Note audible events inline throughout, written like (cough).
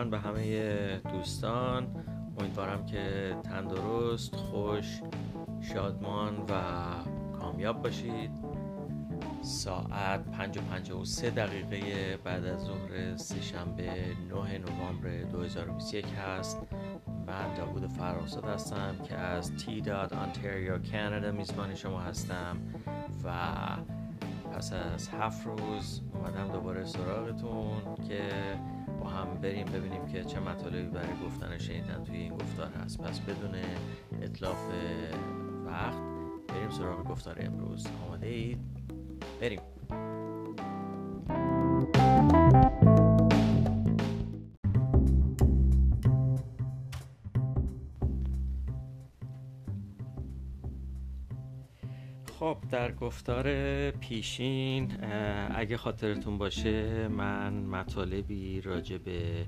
بیکران به همه دوستان. امیدوارم که تندرست خوش شادمان و کامیاب باشید. ساعت 5 و سه دقیقه بعد از ظهر سهشنبه 9 نوامبر 2021 هست. من داوود فراسد هستم که از تی داد آنتریو کانادا میزبان شما هستم و پس از هفت روز اومدم دوباره سراغتون که هم بریم ببینیم که چه مطالبی برای گفتن شنیدن توی این گفتار هست. پس بدون اطلاف وقت بریم سراغ گفتار امروز. آماده اید؟ بریم. در گفتار پیشین اگه خاطرتون باشه من مطالبی راجع به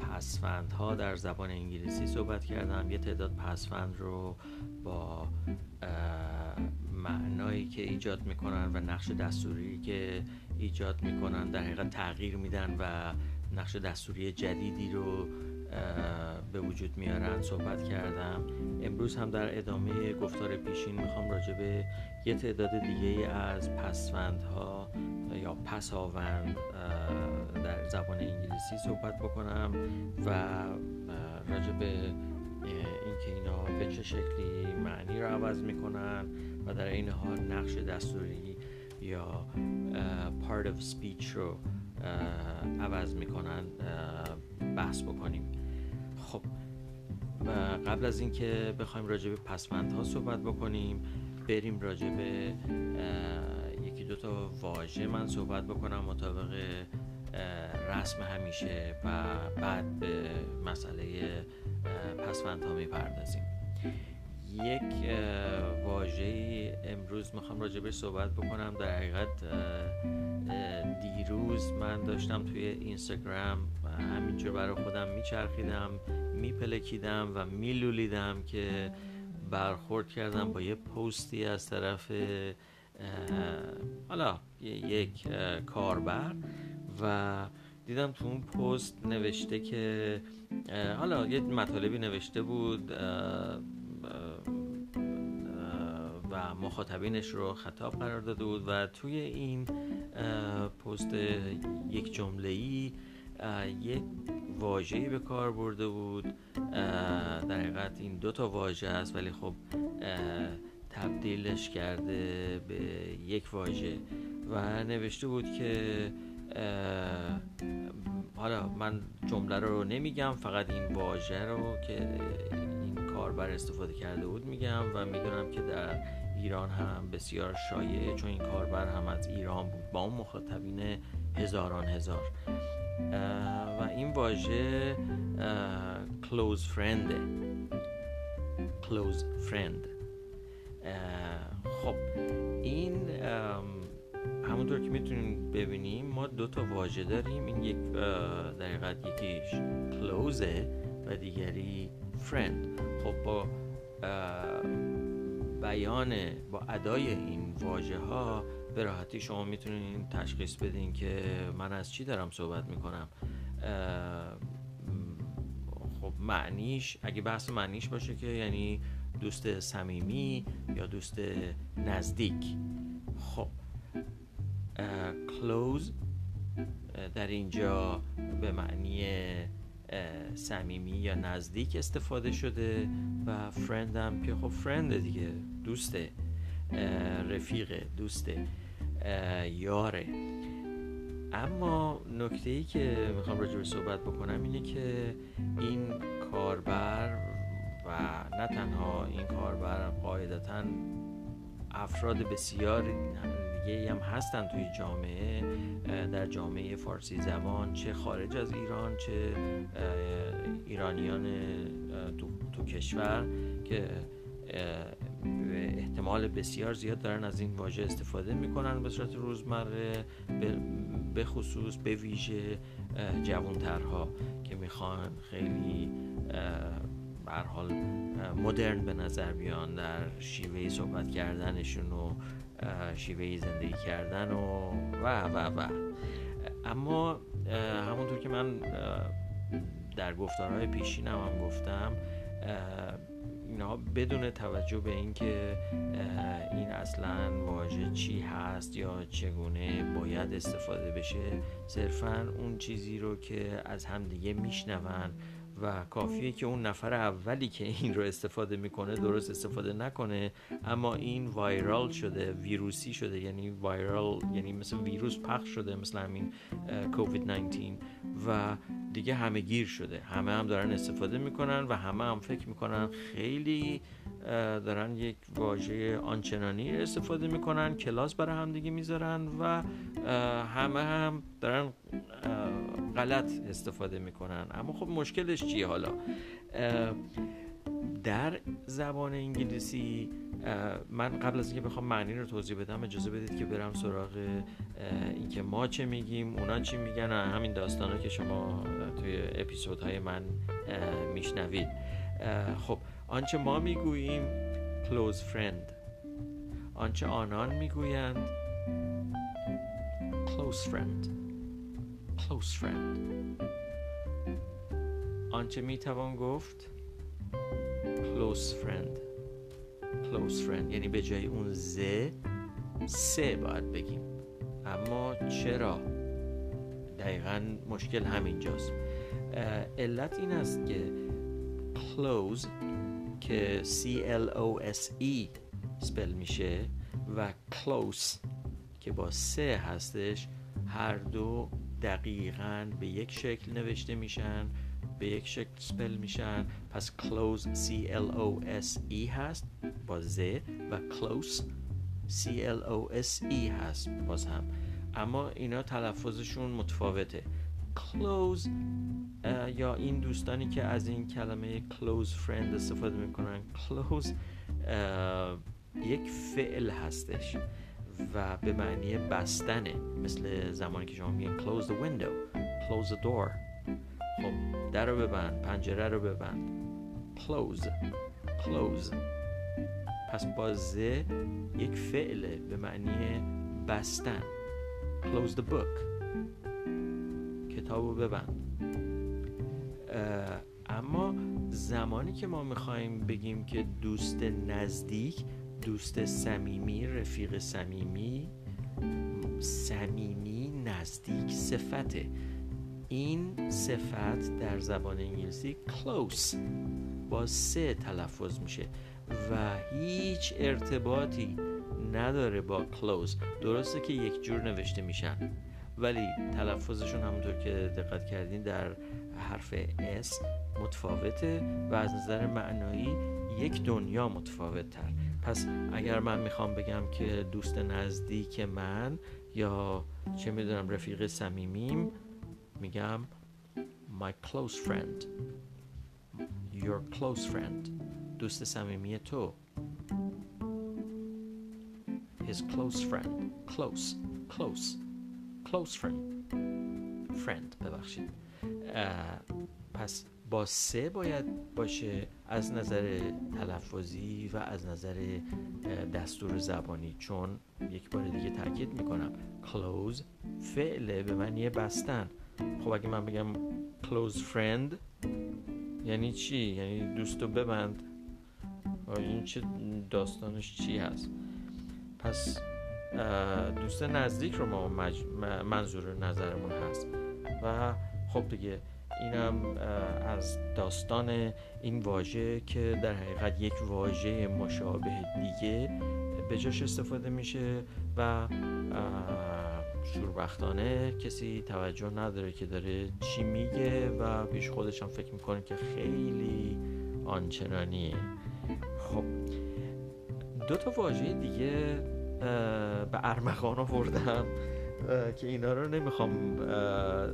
پسفندها در زبان انگلیسی صحبت کردم. یه تعداد پسفند رو با معنایی که ایجاد می‌کنن و نقش دستوری که ایجاد می‌کنن در حقیقت تغییر میدن و نقش دستوری جدیدی رو به وجود میارن صحبت کردم. امروز هم در ادامه گفتار پیشین می‌خوام راجع به یه تعداد دیگه از پسوندها یا پساوند در زبان انگلیسی صحبت بکنم و راجع به اینکه اینا به چه شکلی معنی رو عوض می‌کنن و در این حال نقش دستوری یا part of speech رو عوض می‌کنن بحث بکنیم. خب قبل از اینکه بخوایم راجع به صحبت بکنیم بریم راجع به یکی دو تا واژه من صحبت بکنم مطابق رسم همیشه و بعد به مسئله پسوندها می‌پردازیم. یک واژه امروز می‌خوام راجع به صحبت بکنم. در حقیقت دیروز من داشتم توی اینستاگرام همینجور برای خودم میچرخیدم میپلکیدم و میلولیدم که برخورد کردم با یه پستی از طرف حالا یک کاربر و دیدم تو اون پست نوشته که حالا یه مطالبی نوشته بود و مخاطبینش رو خطاب قرار داده بود و توی این پست یک جمله ای یک واژه‌ای به کار برده بود. در حقیقت این دو تا واژه است ولی خب تبدیلش کرده به یک واژه. و نوشته بود که حالا من جمله رو نمیگم فقط این واژه رو که این کاربر استفاده کرده بود میگم و می‌دونم که در ایران هم بسیار شایعه چون این کاربر هم از ایران بود با اون مخاطبین هزاران هزار. و این واژه close friend. Close friend. خب این همونطور که می‌تونیم ببینیم ما دو تا واژه داریم. این یک در یکیش close و دیگری friend. خب با بیان با ادای این واژه ها به راحتی شما می‌تونین تشخیص بدین که من از چی دارم صحبت می‌کنم. خب معنیش اگه بحث معنیش باشه که یعنی دوست صمیمی یا دوست نزدیک. خب کلوز در اینجا به معنی صمیمی یا نزدیک استفاده شده و فرند هم که خب فرند دیگه دوسته رفیقه دوسته یاره. اما نکته ای که می‌خوام راجع به صحبت بکنم اینه که این کاربر و نه تنها این کاربر قاعدتا افراد بسیار دیگه هم هستن توی جامعه در جامعه فارسی زبان چه خارج از ایران چه ایرانیان تو, تو کشور که احتمال بسیار زیاد دارن از این واژه استفاده می‌کنن به صورت روزمره به خصوص به ویژه جوانترها که می‌خوان خیلی حال مدرن به نظر بیان در شیوه صحبت کردنشون و شیوه زندگی کردن و و و و. اما همونطور که من در گفتارهای پیشینم هم گفتم اینا بدون توجه به اینکه این اصلا واژه چی هست یا چگونه باید استفاده بشه صرفا اون چیزی رو که از همدیگه میشنون و کافیه که اون نفر اولی که این رو استفاده می‌کنه درست استفاده نکنه اما این وایرال شده ویروسی شده یعنی وایرال یعنی مثل ویروس پخش شده مثل همین کووید 19 و دیگه همه گیر شده. همه هم دارن استفاده می‌کنن و همه هم فکر می‌کنن خیلی دارن یک واژه آنچنانی استفاده می‌کنن کلاس برای هم دیگه می‌ذارن و همه هم دارن غلط استفاده می‌کنن. اما خب مشکلش چیه حالا؟ در زبان انگلیسی من قبل از اینکه بخوام معنی رو توضیح بدم اجازه بدید که برم سراغ اینکه ما چه میگیم اونا چی میگن همین داستان که شما توی اپیزودهای من میشنوید. خب آنچه ما می‌گوییم close friend. آنچه آنان می‌گویند close friend. Close friend. آنچه می‌توان گفت close friend. Close friend. یعنی به جای اون ز سه باید بگیم. اما چرا؟ دقیقا مشکل همینجاست. علت این است که close که C L O S E سپل میشه و close که با سه هستش هر دو دقیقا به یک شکل نوشته میشن به یک شکل سپل میشن. پس close C L O S E هست با ز و close C L O S E هست باز هم. اما اینا تلفظشون متفاوته. close یا این دوستانی که از این کلمه close friend استفاده می‌کنن. Close یک فعل هستش و به معنی بستنه. مثل زمانی که شما میگن close the window close the door. خب در رو ببند پنجره رو ببند. Close close. پس بازه یک فعله به معنی بستن. Close the book. کتاب رو ببند. اما زمانی که ما می‌خوایم بگیم که دوست نزدیک دوست صمیمی رفیق صمیمی صمیمی نزدیک صفته. این صفت در زبان انگلیسی close با سه تلفظ میشه و هیچ ارتباطی نداره با close. درسته که یک جور نوشته میشن ولی تلفظشون همونطور که دقت کردین در حرف S متفاوته و از نظر معنایی یک دنیا متفاوت تر پس اگر من می‌خوام بگم که دوست نزدیک من یا چه می‌دونم رفیق صمیمیم میگم my close friend. Your close friend. دوست صمیمی تو. His close friend. Close. Close. Close friend. Friend. ببخشید. پس با سه باید باشه از نظر تلفظی و از نظر دستور زبانی چون یک بار دیگه تاکید می‌کنم. Close فعله به معنی بستن. خب اگه من بگم close friend یعنی چی؟ یعنی دوستو ببند. این چه داستانش چی هست؟ پس دوست نزدیک رو ما منظور نظرمون هست. و خب دیگه اینم از داستان این واژه که در حقیقت یک واژه مشابه دیگه به جاش استفاده میشه و شوربختانه کسی توجه نداره که داره چی میگه و پیش خودش هم فکر می‌کنه که خیلی آنچنانیه. خب دو تا واژه دیگه به ارمغان آوردم. که اینا رو نمی‌خوام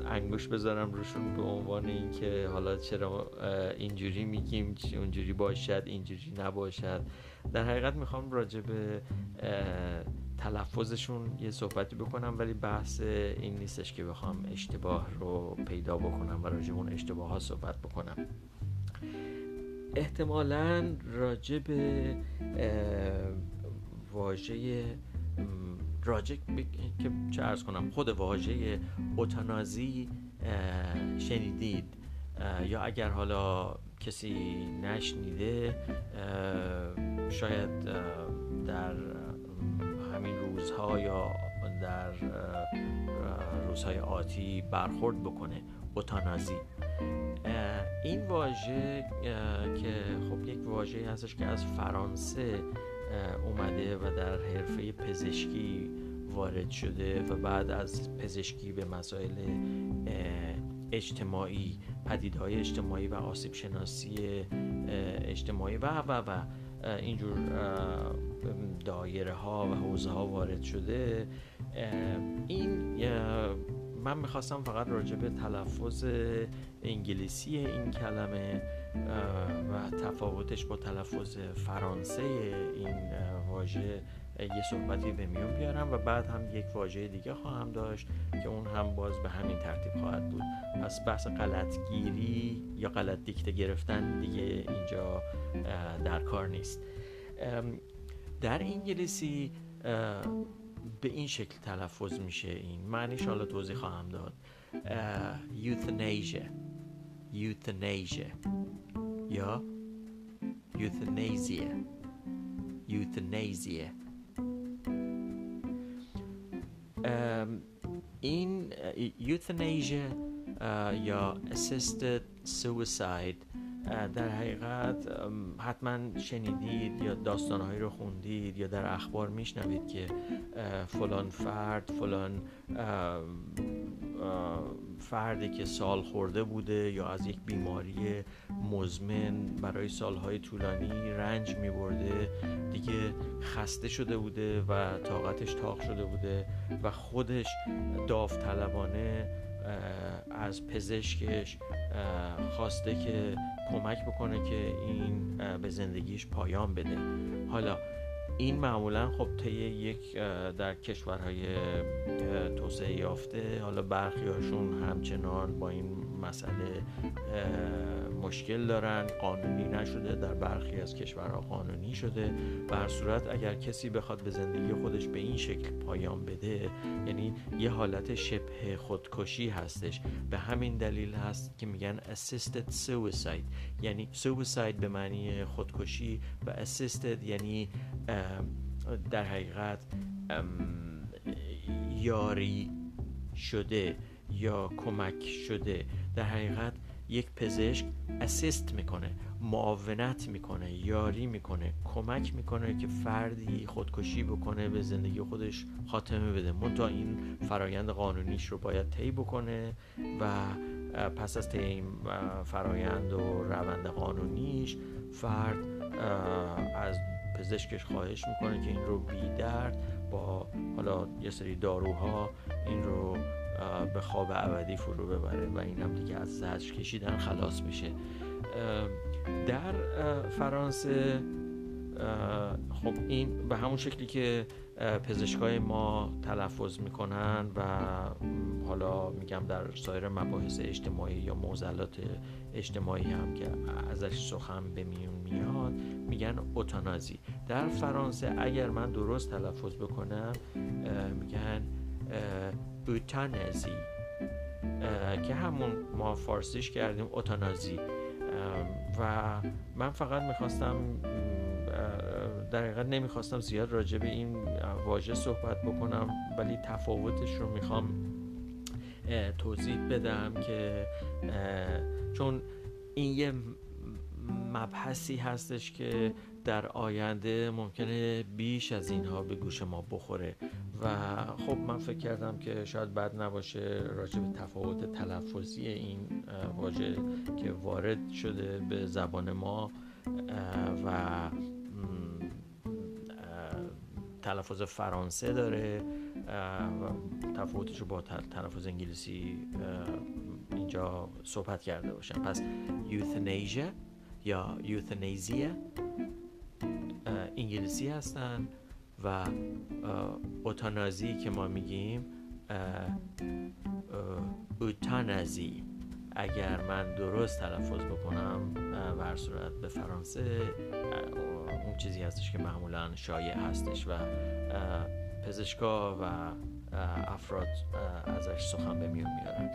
انگوش بذارم روشون به عنوان اینکه حالا چرا اینجوری میگیم اونجوری باشد اینجوری نباشد. در حقیقت می‌خوام راجع به تلفظشون یه صحبتی بکنم ولی بحث این نیستش که بخوام اشتباه رو پیدا بکنم و راجع اون اشتباه ها صحبت بکنم. احتمالا راجع به واژه راجع که چه ارز کنم خود واژه اوتانازی شنیدید. یا اگر حالا کسی نشنیده شاید در همین روزها یا در روزهای آتی برخورد بکنه اوتانازی. این واژه که خب یک واژه هستش که از فرانسه اومده و در حرفه پزشکی وارد شده و بعد از پزشکی به مسائل اجتماعی پدیدهای اجتماعی و آسیب شناسی اجتماعی و و و اینجور دایره ها و حوزه ها وارد شده. این من می‌خواستم فقط راجع به تلفظ انگلیسی این کلمه و تفاوتش با تلفظ فرانسه این واژه یه صحبتی به میون بیارم و بعد هم یک واژه دیگه خواهم داشت که اون هم باز به همین ترتیب خواهد بود. پس بحث غلطگیری یا غلط دیکته گرفتن دیگه اینجا در کار نیست. در انگلیسی به این شکل تلفظ میشه این. معنیش حالا توضیح خواهم داد. euthanasia euthanasia یا euthanasia euthanasia این euthanasia یا assisted suicide در حقیقت حتما شنیدید یا داستانهایی رو خوندید یا در اخبار میشنوید که فلان فرد فلان فردی که سال خورده بوده یا از یک بیماری مزمن برای سالهای طولانی رنج می برده دیگه خسته شده بوده و طاقتش تاق شده بوده و خودش داوطلبانه از پزشکش خواسته که کمک بکنه که این به زندگیش پایان بده. حالا این معمولا خب طی یک در کشورهای توسعه یافته حالا برخی هاشون همچنان با این مسئله مشکل دارن. قانونی نشده در برخی از کشورها قانونی شده. و صورت اگر کسی بخواد به زندگی خودش به این شکل پایان بده یعنی یه حالت شبه خودکشی هستش. به همین دلیل هست که میگن assisted suicide. یعنی suicide به معنی خودکشی و assisted یعنی در حقیقت یاری شده یا کمک شده در حقیقت یک پزشک اسیست می‌کنه معاونت می‌کنه یاری می‌کنه کمک می‌کنه که فردی خودکشی بکنه به زندگی خودش خاتمه بده. منتها این فرایند قانونیش رو باید طی بکنه و پس از طی این فرایند و روند قانونیش فرد از پزشکش خواهش می‌کنه که این رو بی درد با حالا یه سری داروها این رو به خواب ابدی فرو ببره و این هم دیگه از زجر کشیدن خلاص بشه. در فرانسه خب این به همون شکلی که پزشکای ما تلفظ می‌کنن و حالا میگم در سایر مباحث اجتماعی یا موزلات اجتماعی هم که ازش سخن به میون میاد میگن اوتانازی. در فرانسه اگر من درست تلفظ بکنم میگن اوتانازی. که همون ما فارسیش کردیم اوتانازی. و من فقط می‌خواستم در حقیقت نمی‌خواستم زیاد راجع به این واژه صحبت بکنم ولی تفاوتش رو می‌خوام توضیح بدم که چون این یه مبحثی هستش که در آینده ممکنه بیش از اینها به گوش ما بخوره. و خب من فکر کردم که شاید بد نباشه راجع به تفاوت تلفظی این واژه که وارد شده به زبان ما و تلفظ فرانسه داره و تفاوتش رو با تلفظ انگلیسی اینجا صحبت کرده باشم. پس یوثنیژه یا یوثنیزیه انگلیسی هستن و اوتانازی که ما میگیم اوتانازی. اگر من درست تلفظ بکنم بر صورت به فرانسه اون چیزی هستش که معمولا شایع هستش و پزشکا و افراد ازش سخن به میان میارن.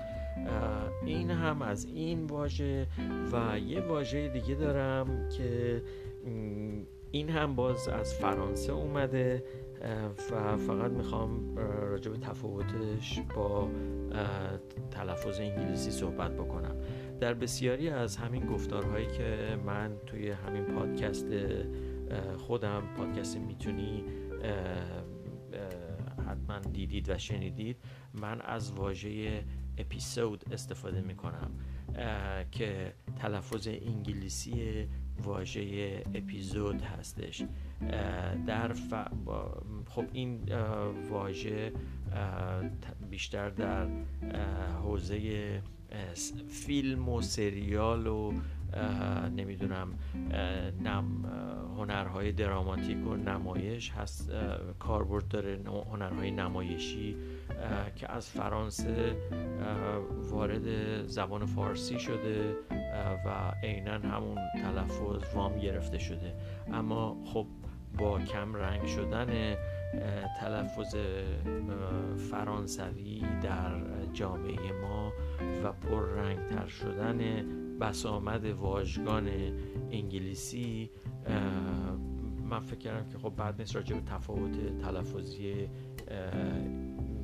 این هم از این واژه و یه واژه دیگه دارم که این هم باز از فرانسه اومده و فقط می‌خوام راجع به تفاوتش با تلفظ انگلیسی صحبت بکنم. در بسیاری از همین گفتارهایی که من توی همین پادکست خودم پادکست می‌تونی حتما دیدید و شنیدید من از واژه اپیزود استفاده می‌کنم که تلفظ انگلیسی واژه اپیزود هستش. در ف... خب این واژه بیشتر در حوزه فیلم و سریال و نمی‌دونم نم هنرهای دراماتیک و نمایش هست. کاربرد داره هنرهای نمایشی که از فرانسه وارد زبان فارسی شده و عینا همون تلفظ وام گرفته شده. اما خب با کم رنگ شدن تلفظ فرانسوی در جامعه ما و پر رنگ تر شدن بسامد واژگان انگلیسی من فکر کردم که خب بعد نیست راجع به تفاوت تلفظی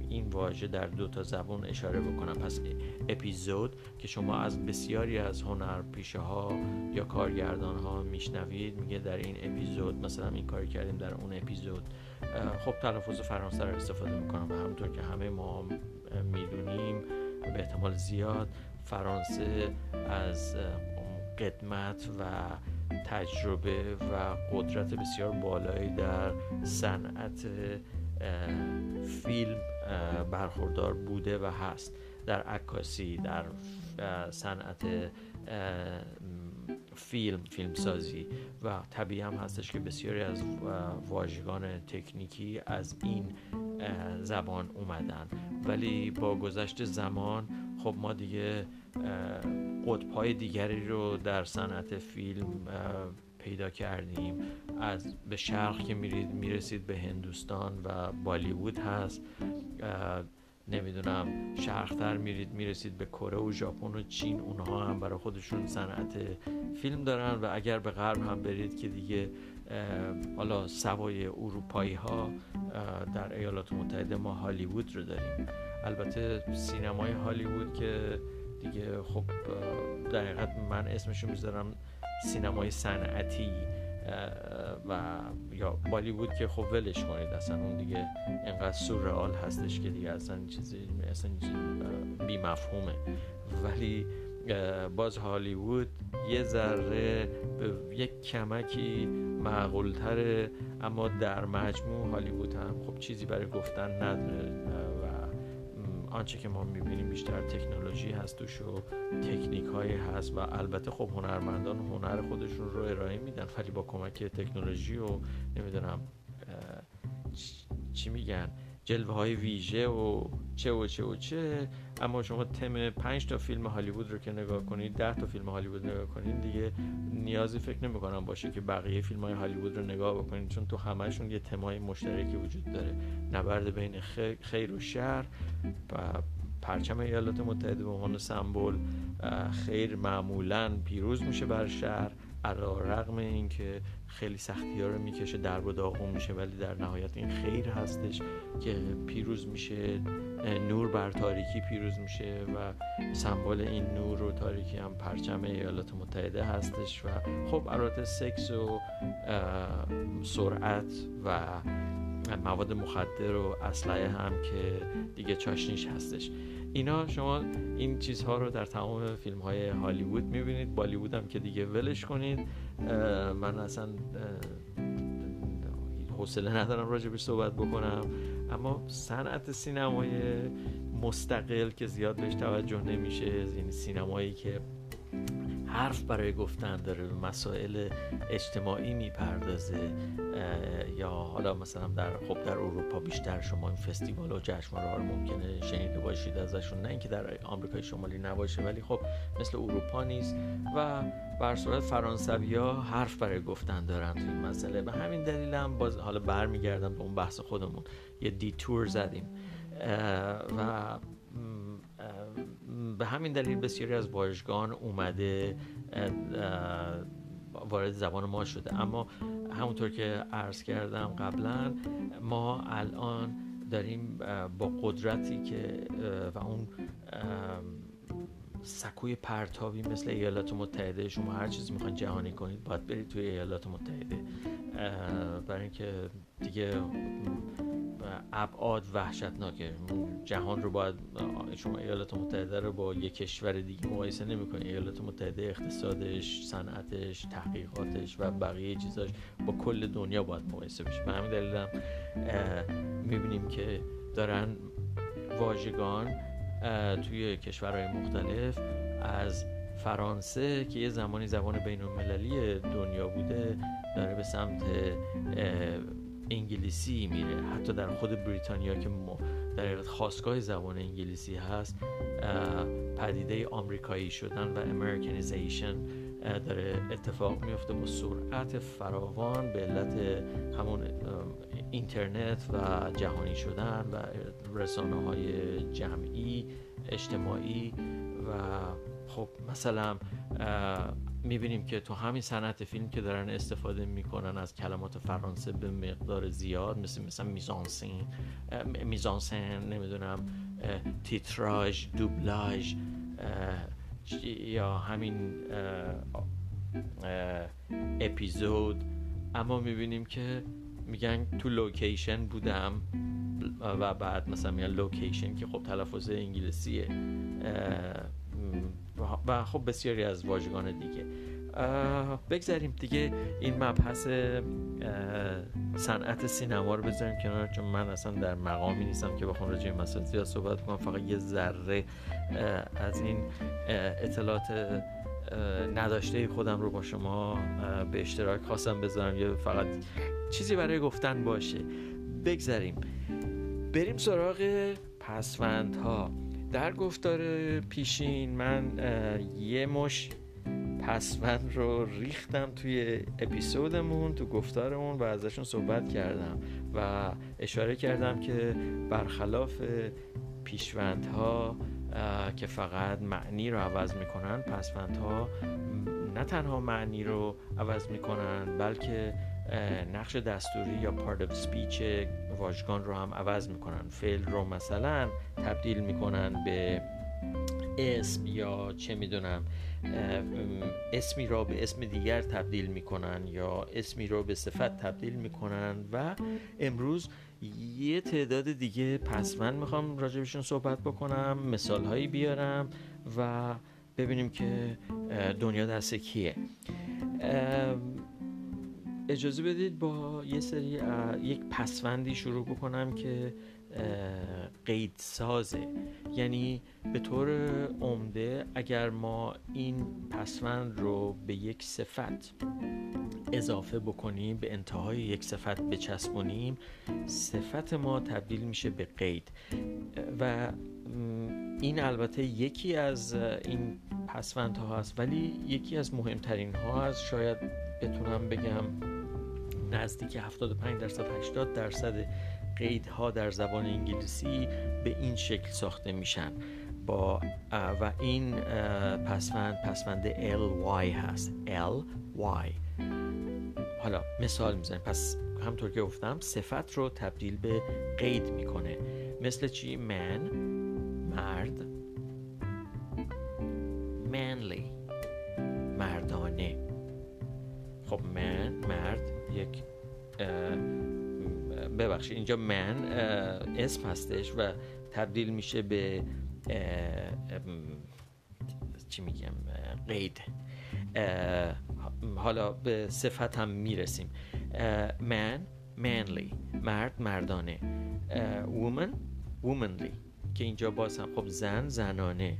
این واژه در دو تا زبان اشاره بکنم. پس اپیزود که شما از بسیاری از هنر پیشه ها یا کارگردان ها میشنوید میگه در این اپیزود مثلا این کاری کردیم در اون اپیزود. خب تلفظ فرانسه رو استفاده می‌کنم و همونطور که همه ما می‌دونیم به احتمال زیاد فرانسه از قدمت و تجربه و قدرت بسیار بالایی در صنعت فیلم برخوردار بوده و هست. در عکاسی در صنعت فیلم فیلمسازی. و طبیعی هم هستش که بسیاری از واژگان تکنیکی از این زبان اومدن. ولی با گذشت زمان خب ما دیگه قطبهای دیگری رو در صنعت فیلم پیدا کردیم. از به شرق که می‌رسید به هندوستان و بالیوود هست. نمی‌دونم شرقتر میرید می‌رسید به کره و ژاپن و چین. اونها هم برای خودشون صنعت فیلم دارن و اگر به غرب هم برید که دیگه حالا سوای اروپایی ها در ایالات متحده ما هالیوود رو داریم. البته سینمای هالیوود که دیگه خب در حقیقت من اسمشو می‌ذارم سینمای صنعتی و یا بالیوود که خب ولش کنید اصلا اون دیگه اینقدر سورئال هستش که دیگه اصلا چیزی اصلا بی مفهومه ولی باز هالیوود یه ذره یک کمکی معقولتره اما در مجموع هالیوود هم خب چیزی برای گفتن نداره. آنچه که ما می‌بینیم بیشتر تکنولوژی هست و تکنیک هایی هست و البته خب هنرمندان هنر خودشون رو ارائه میدن ولی با کمک تکنولوژی و نمی‌دونم چی میگن؟ جلوه های ویژه و چه و چه و چه. اما شما تم پنج تا فیلم هالیوود رو که نگاه کنید ده تا فیلم هالیوود نگاه کنید دیگه نیازی فکر نمی کنم باشه که بقیه فیلم های هالیوود رو نگاه بکنید چون تو همهشون یه تمای مشترکی وجود داره. نبرد بین خیر و شر و پرچم ایالات متحده به عنوان سمبل خیر معمولا پیروز میشه بر شهر. علا رقم این که خیلی سختی ها رو می‌کشه در و داغون میشه ولی در نهایت این خیر هستش که پیروز میشه نور بر تاریکی پیروز میشه و سمبل این نور و تاریکی هم پرچم ایالات متحده هستش و خب البته سکس و سرعت و مواد مخدر و اسلحه هم که دیگه چاشنیش هستش. اینا شما این چیزها رو در تمام فیلم های هالیوود می‌بینید. بالیوود هم که دیگه ولش کنید. من اصلا حوصله ندارم راجبش صحبت بکنم. اما صنعت سینمای مستقل که زیاد بهش توجه نمیشه یعنی سینمایی که حرف برای گفتن داره به مسائل اجتماعی می‌پردازه یا حالا مثلا در خب در اروپا بیشتر شما این فستیوال و جشنواره رو ممکنه شنیده باشید ازشون نه اینکه در آمریکای شمالی نباشه ولی خب مثل اروپا نیست و بر صورت فرانسوی حرف برای گفتن دارن توی این مسئله. به همین دلیل هم باز حالا برمیگردم به اون بحث خودمون. یه دیتور زدیم. و به همین دلیل بسیاری از واژگان اومده وارد زبان ما شده. اما همونطور که عرض کردم قبلا ما الان داریم با قدرتی که و اون سکوی پرتابی مثل ایالات متحده شما هر چیزی می‌خواین جهانی کنید باید برید توی ایالات متحده. برای اینکه دیگه ابعاد وحشتناکه. جهان رو باید شما ایالات متحده رو با یک کشور دیگه مقایسه نمی‌کنید ایالات متحده اقتصادش صنعتش تحقیقاتش و بقیه چیزاش با کل دنیا باید مقایسه بشه. به همین دلیل هم می‌بینیم که دارن واژگان توی کشورهای مختلف از فرانسه که یه زمانی زبان بین المللی دنیا بوده داره به سمت انگلیسی میره. حتی در خود بریتانیا که در خواستگاه زبان انگلیسی هست پدیده آمریکایی شدن و امریکنیزیشن داره اتفاق میفته با سرعت فراوان به علت همون اینترنت و جهانی شدن و رسانه های جمعی اجتماعی و خب مثلا می‌بینیم که تو همین صنعت فیلم که دارن استفاده می‌کنن از کلمات فرانسه به مقدار زیاد مثل مثلا میزانسین میزانسن نمی‌دونم تیتراژ دوبلاژ یا همین اپیزود. اما می‌بینیم که میگن تو location بودم و بعد مثلا میگن location که خب تلفظ انگلیسیه و خب بسیاری از واژگان دیگه. بگذاریم دیگه این مبحث صنعت سینما رو بذاریم کنار چون من اصلا در مقامی نیستم که بخوام راجع به مسائل زیاد صحبت کنم. فقط یه ذره از این اطلاعات نداشته خودم رو با شما به اشتراک خواستم بذارم. یه فقط چیزی برای گفتن باشه. بگذاریم. بریم سراغ پسوندها. در گفتار پیشین من یه مش پسوند رو ریختم توی اپیزودمون تو گفتارمون و ازشون صحبت کردم و اشاره کردم که برخلاف پیشوندها که فقط معنی رو عوض می‌کنن پسوندها نه تنها معنی رو عوض می‌کنن بلکه نقش دستوری یا part of speech واژگان رو هم عوض می‌کنن. فعل رو مثلا تبدیل می‌کنن به اسم یا چه می‌دونم اسمی را به اسم دیگر تبدیل می‌کنن یا اسمی را به صفت تبدیل می‌کنن و امروز یه تعداد دیگه پسوند می‌خوام راجبشون صحبت بکنم مثال هایی بیارم و ببینیم که دنیا دست کیه. اجازه بدید با یه سری یک پسوندی شروع بکنم که قید سازه یعنی به طور عمده اگر ما این پسوند رو به یک صفت اضافه بکنیم به انتهای یک صفت بچسبونیم صفت ما تبدیل میشه به قید. و این البته یکی از این پسوند ها هست ولی یکی از مهمترین ها هست. شاید بتونم بگم نزدیک 75 درصد 80 درصد قیدها در زبان انگلیسی به این شکل ساخته میشن. با و این پسوند پسوند ly هست. Ly حالا مثال می‌زنیم. پس همطور که گفتم صفت رو تبدیل به قید می‌کنه. مثل چی؟ من مرد. Manly. خب من مرد یک ببخشید اینجا من اسم هستش و تبدیل میشه به چی میگم قید. حالا به صفت هم می‌رسیم. من manly. مرد مردانه. woman womanly. که اینجا باز هم خب زن زنانه.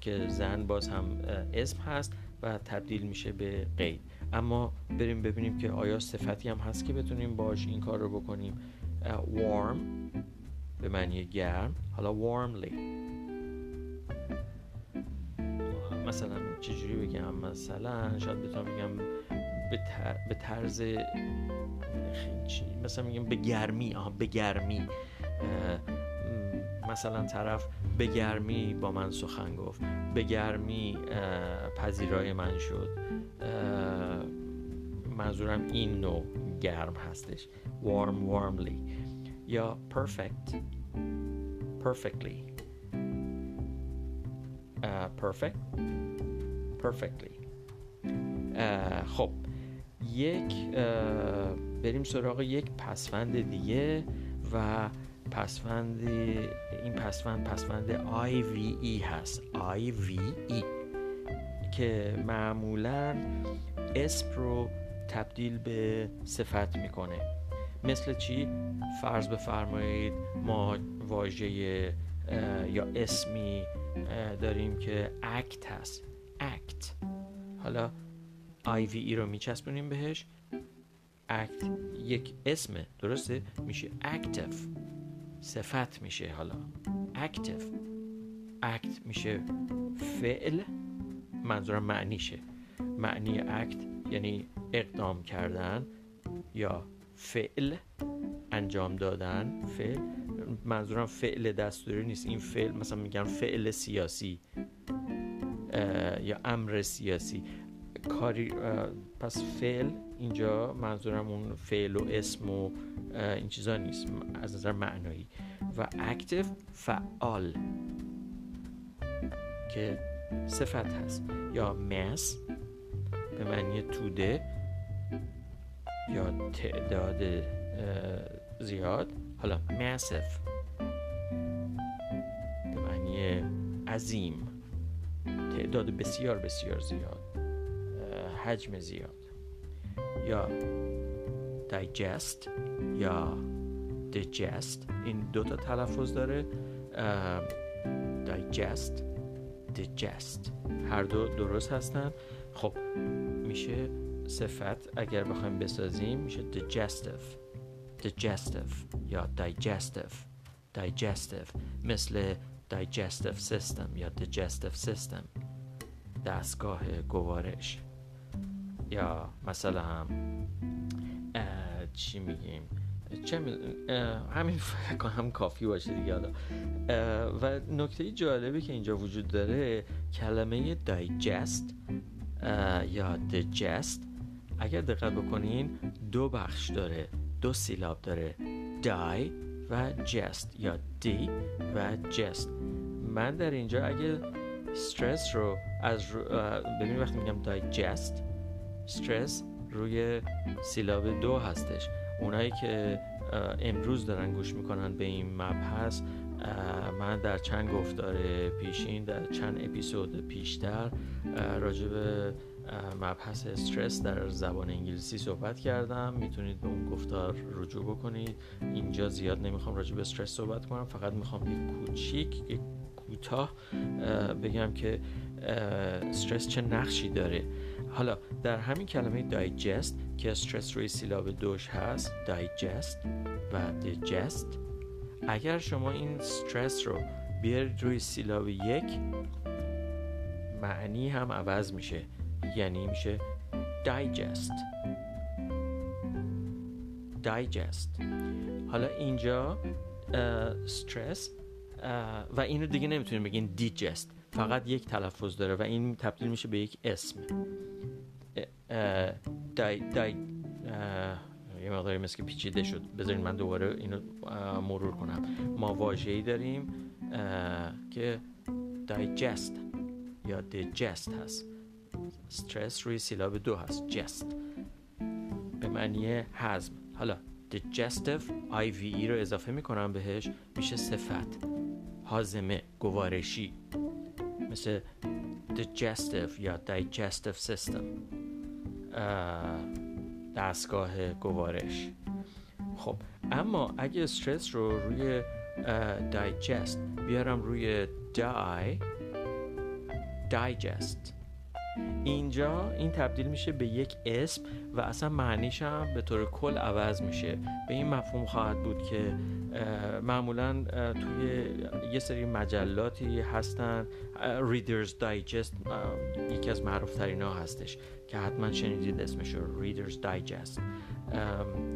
که زن باز هم اسم هست و تبدیل میشه به قید. اما بریم ببینیم که آیا صفتی هم هست که بتونیم باش این کار رو بکنیم. warm به معنی گرم. حالا warmly. مثلا چجوری بگم؟ مثلا شاید بتونم بگم به طرز مثلا میگم به گرمی. آها به گرمی. مثلا طرف به گرمی با من سخن گفت. به گرمی پذیرای من شد. منظورم این نوع گرم هستش. Warm warmly. یا perfect. Perfectly. Uh, perfect. Perfectly. Uh, خب یک بریم سراغ یک پسفند دیگه و پسفند این پسفند پسفند IVE هست. IVE که معمولا اسم رو تبدیل به صفت می‌کنه. مثل چی؟ فرض بفرمایید ما واژه یا اسمی داریم که اکت هست. اکت حالا IVE رو میچسبونیم بهش. اکت یک اسمه. درسته؟ میشه active. صفت میشه حالا. Active. اکت میشه فعل. منظورم معنیشه. معنی اکت یعنی اقدام کردن یا فعل انجام دادن فعل منظورم فعل دستوری نیست. این فعل مثلا میگن فعل سیاسی یا امر سیاسی. کاری پس فعل اینجا منظورم اون فعل و اسم و این چیزا نیست. از نظر معنایی. و اکتیو فعال که صفت هست. یا مس به معنی توده. یا تعداد زیاد؟ حالا ماسف به معنی عظیم. تعداد بسیار بسیار زیاد. حجم زیاد. یا digest یا digest. این دو تا تلفظ داره. digest digest. هر دو درست هستن. خب میشه صفت اگر بخوایم بسازیم میشه digestive. digestive یا digestive. digestive مثل digestive system یا digestive system. دستگاه گوارش. یا مثلا هم چی میگیم؟ چه می... همین (laughs) هم کافی باشه دیگه حالا. و نکته جالبی که اینجا وجود داره کلمه digest یا digest اگر دقت بکنین دو بخش داره. دو سیلاب داره. die و jest یا دی و jest من در اینجا اگه استرس رو از رو... وقتی میگم digest استرس روی سیلاب دو هستش. اونایی که امروز دارن گوش می‌کنن به این مبحث من در چند گفتار پیشین در چند اپیزود پیشتر راجع به مبحث استرس در زبان انگلیسی صحبت کردم. می‌تونید به اون گفتار رجوع بکنید. اینجا زیاد نمی‌خوام راجع به استرس صحبت کنم. فقط می‌خوام یک کوچیک یک کوتاه بگم که استرس چه نقشی داره. حالا در همین کلمه دایجست که استرس روی سیلاب دوش هست دایجست و دیجست اگر شما این استرس رو بیارید روی سیلاب یک معنی هم عوض میشه. یعنی میشه دایجست دایجست حالا اینجا استرس و اینو دیگه نمی‌تونیم بگین دیجست فقط یک تلفظ داره و این تبدیل میشه به یک اسم. دای, دای یه مقداری مثل که پیچیده شد. بذارین من دوباره اینو مرور کنم. ما واژه‌ای داریم که دایجست یا دیجست هست. استرس روی سیلاب دو هست. جست. به معنی هضم حالا digestive IVE رو اضافه می‌کنم بهش میشه صفت. هاضمه گوارشی. مثل digestive یا digestive system. دستگاه گوارش. خب اما اگه استرس رو روی digest بیارم روی die digest. اینجا این تبدیل میشه به یک اسم و اصلا معنیش هم به طور کل عوض میشه. به این مفهوم خواهد بود که معمولا توی یه سری مجلاتی هستن Reader's Digest یکی از معروف ترین ها هستش که حتما شنیدید اسمش رو Reader's Digest.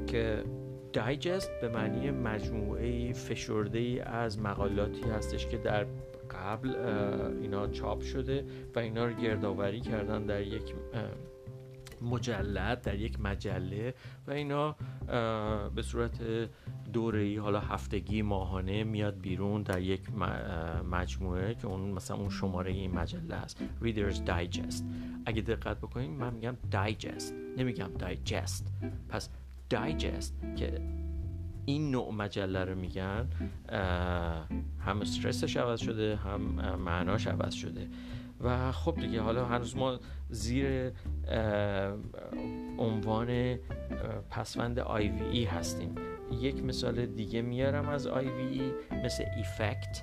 که دایجست به معنی مجموعه فشرده ای از مقالاتی هستش که در قبل اینا چاپ شده و اینا رو گردآوری کردن در یک مجلد در یک مجله و اینا به صورت دوره‌ای حالا هفتگی ماهانه میاد بیرون در یک مجموعه که اون مثلا اون شماره این مجله است. Reader's Digest. اگه دقت بکنید من میگم Digest. نمیگم Digest. پس Digest که این نوع مجله رو میگن هم استرسش عوض شده هم معناش عوض شده. و خب دیگه حالا هنوز ما زیر عنوان پسوند ای هستیم. یک مثال دیگه میارم از ای مثل ایفکت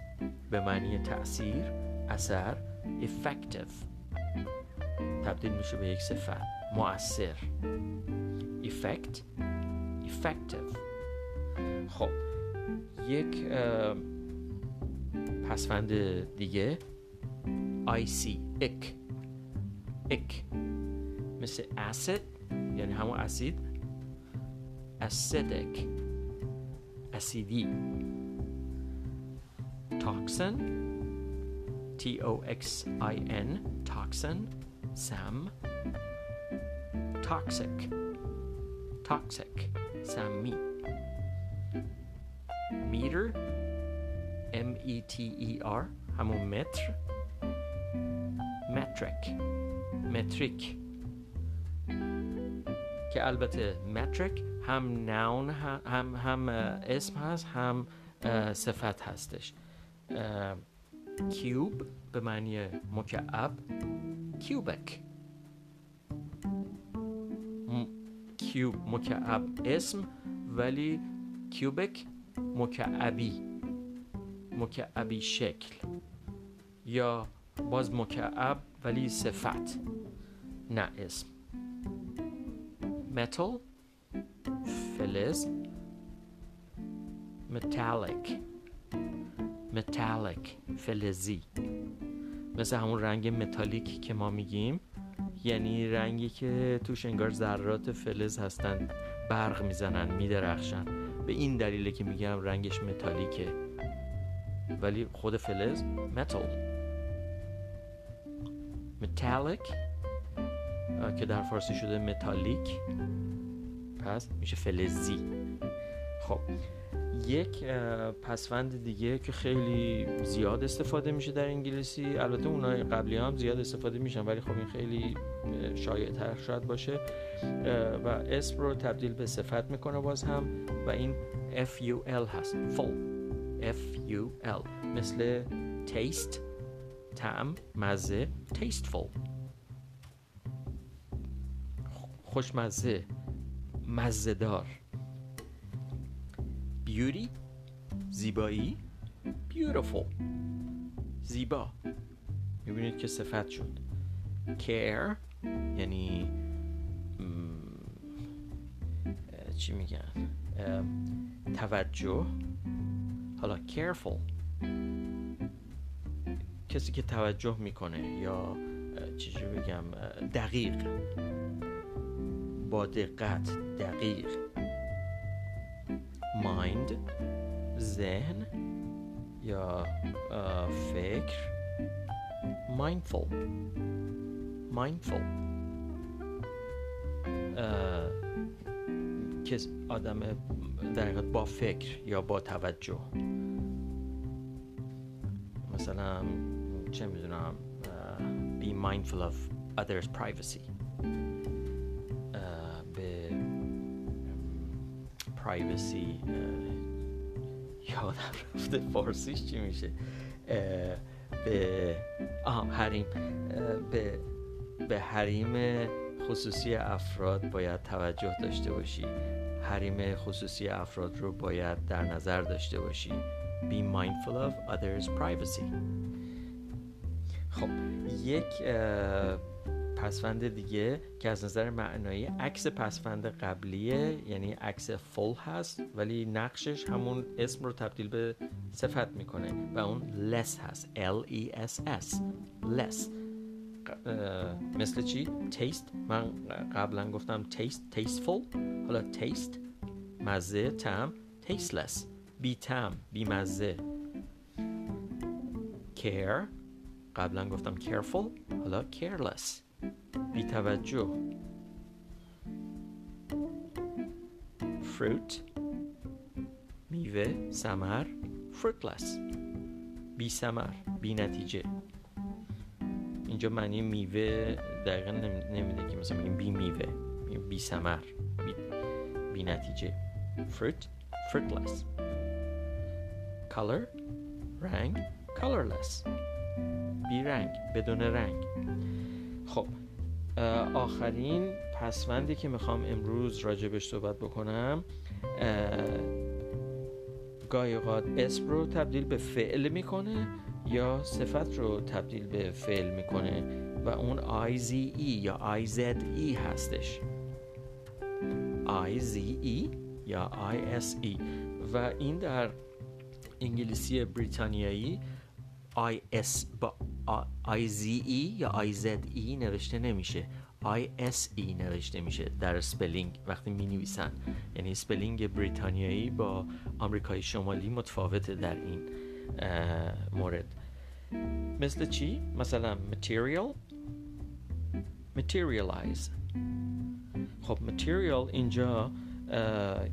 به معنی تاثیر اثر effective. تبدیل میشه به یک صفت مؤثر. effect effective. خب یک پسفند دیگه. سی اک اک مثل اسید یعنی همون اسید اسیدک اسیدی toxin. T O X I N. Toxin. سم toxic. Toxic. سمی meter M E T E R همون متر metric. متریک که البته متریک هم نون هم هم اسم هست هم صفت هستش. کیوب به معنی مکعب کیوبک کیوب مکعب اسم ولی کیوبک مکعبی مکعبی شکل. یا باز مکعب ولی صفت نه اسم. Metal فلز. Metallic metallic فلزی. مثل همون رنگ متالیک که ما میگیم. یعنی رنگی که توش انگار ذرات فلز هستن برق می‌زنن میدرخشن. به این دلیله که میگم رنگش متالیکه. ولی خود فلز metal metallic که در فارسی شده متالیک پس میشه فلزی. خب یک پسوند دیگه که خیلی زیاد استفاده میشه در انگلیسی. البته اونای قبلی هم زیاد استفاده میشن ولی خب این خیلی شایع تر شاید باشه و اسم رو تبدیل به صفت می‌کنه باز هم و این F-U-L هست. Full. F-U-L مثل taste تعم مزه tasteful. خوشمزه مزهدار. Beauty. زیبایی. Beautiful. زیبا. می‌بینید که صفت شد. Care. یعنی چی میگن؟ توجه. حالا careful. کسی که توجه می‌کنه یا چیزی بگم؟ دقیق. با دقت دقیق. mind ذهن یا فکر. mindful. Mindful. که آدم در با فکر یا با توجه. مثلا چه می‌دونم be mindful of others privacy. به privacy (laughs) یادم رفته فارسیش چی میشه؟ به آه حریم. به به حریم خصوصی افراد باید توجه داشته باشی. حریم خصوصی افراد رو باید در نظر داشته باشی. Be mindful of others privacy. خب یک پسفند دیگه که از نظر معنایی عکس پسفند قبلیه یعنی عکس فول هست ولی نقشش همون اسم رو تبدیل به صفت می‌کنه و اون less هست. L E S S. Less. مثل چی؟ taste. من قبلا گفتم taste tasteful. حالا taste مزه تم tasteless. بی تم بی مزه. care. قبلا گفتم careful. حالا careless. بی توجه. fruit. میوه سمر. fruitless. بی سمر بی نتیجه. اینجا معنی میوه دقیقا نمیده که مثلا میگیم بی میوه بی سمر بی, بی نتیجه. Fruit fruitless. Color رنگ colorless. بی رنگ بدون رنگ. خب آخرین پسوندی که می‌خوام امروز راجبش صحبت بکنم گاهی اوقات اسم رو تبدیل به فعل می‌کنه. یا صفت رو تبدیل به فعل می‌کنه و اون IZE یا IZE هستش. IZE یا ISE و این در انگلیسی بریتانیایی IS با IZE یا IZE نوشته نمیشه. ISE نوشته میشه در spelling وقتی می نویسن یعنی سپلینگ بریتانیایی با آمریکای شمالی متفاوته در این مورد. مثل چی؟ مثلا material. Materialize. خب material اینجا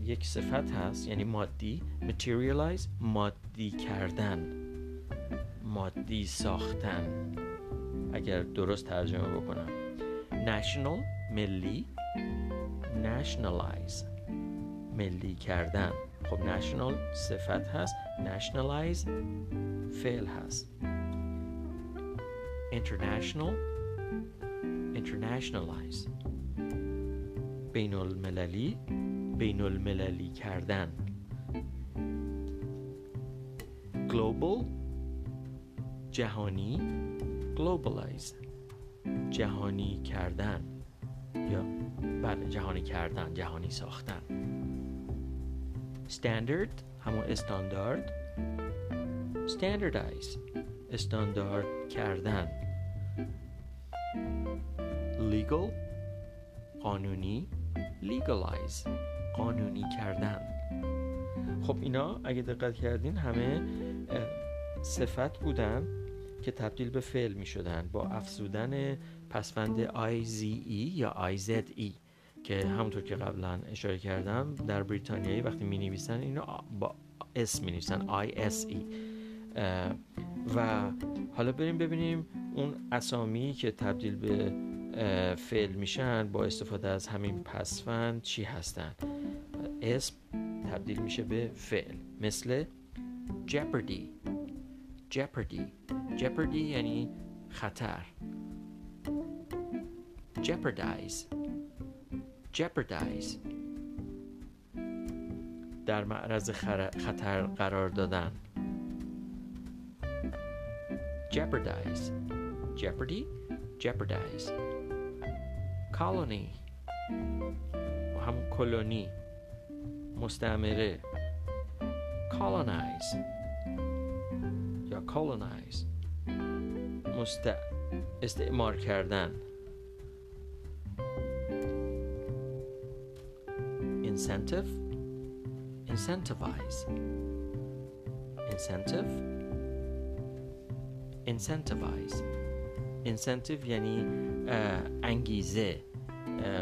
یک صفت هست یعنی مادی. Materialize مادی کردن. مادی ساختن. اگر درست ترجمه بکنم. National ملی. Nationalize. ملی کردن. خب national صفت هست. Nationalize فعل هست. International internationalize. بین المللی بین المللی کردن global جهانی globalize. جهانی کردن یا بله جهانی کردن جهانی ساختن standard همون استاندارد standardize استاندارد کردن legal قانونی legalize قانونی کردن. خب اینا اگه دقت کردین همه صفت بودن که تبدیل به فعل می شدن با افزودن پسفند IZE یا IZE که همونطور که قبلا اشاره کردم در بریتانیایی وقتی می نویسن اینو با اسم می نویسن ISE و حالا بریم ببینیم اون اسامی که تبدیل به فعل میشن با استفاده از همین پسفند چی هستن؟ اسم تبدیل میشه به فعل. مثل jeopardy. jeopardy. jeopardy یعنی خطر. jeopardize. jeopardize. در معرض خطر قرار دادن. jeopardize. jeopardy? jeopardize. Colony هم کلونی مستعمره colonize یا colonize مست... استعمار کردن incentive incentivize incentive incentivize incentive یعنی انگیزه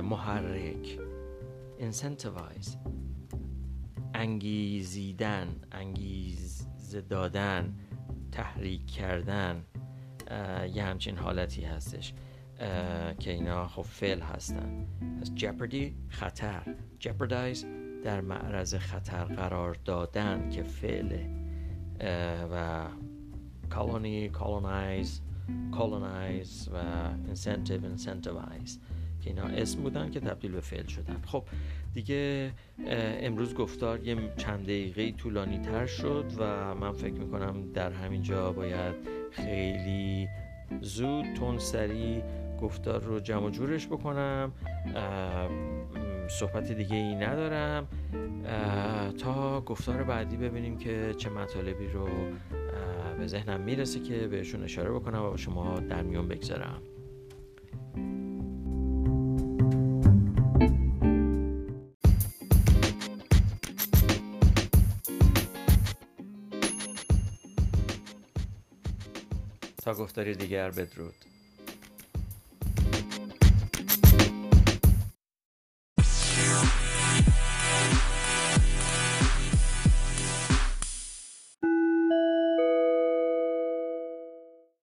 محرک incentivize انگیزیدن انگیزه دادن تحریک کردن یه همچین حالتی هستش که اینا خب فعل هستن. پس jeopardy خطر. jeopardize در معرض خطر قرار دادن که فعله. و colony colonize colonize و incentive incentivize. که اینا اسم بودن که تبدیل به فعل شدن. خب دیگه امروز گفتار یه چند دقیقه طولانی تر شد و من فکر می‌کنم در همین جا باید خیلی زود تون سری گفتار رو جمع جورش بکنم. صحبت دیگه ای ندارم. تا گفتار بعدی ببینیم که چه مطالبی رو به ذهنم می‌رسه که بهشون اشاره بکنم و با شما در میون بگذارم. تا گفتاری دیگر بدرود.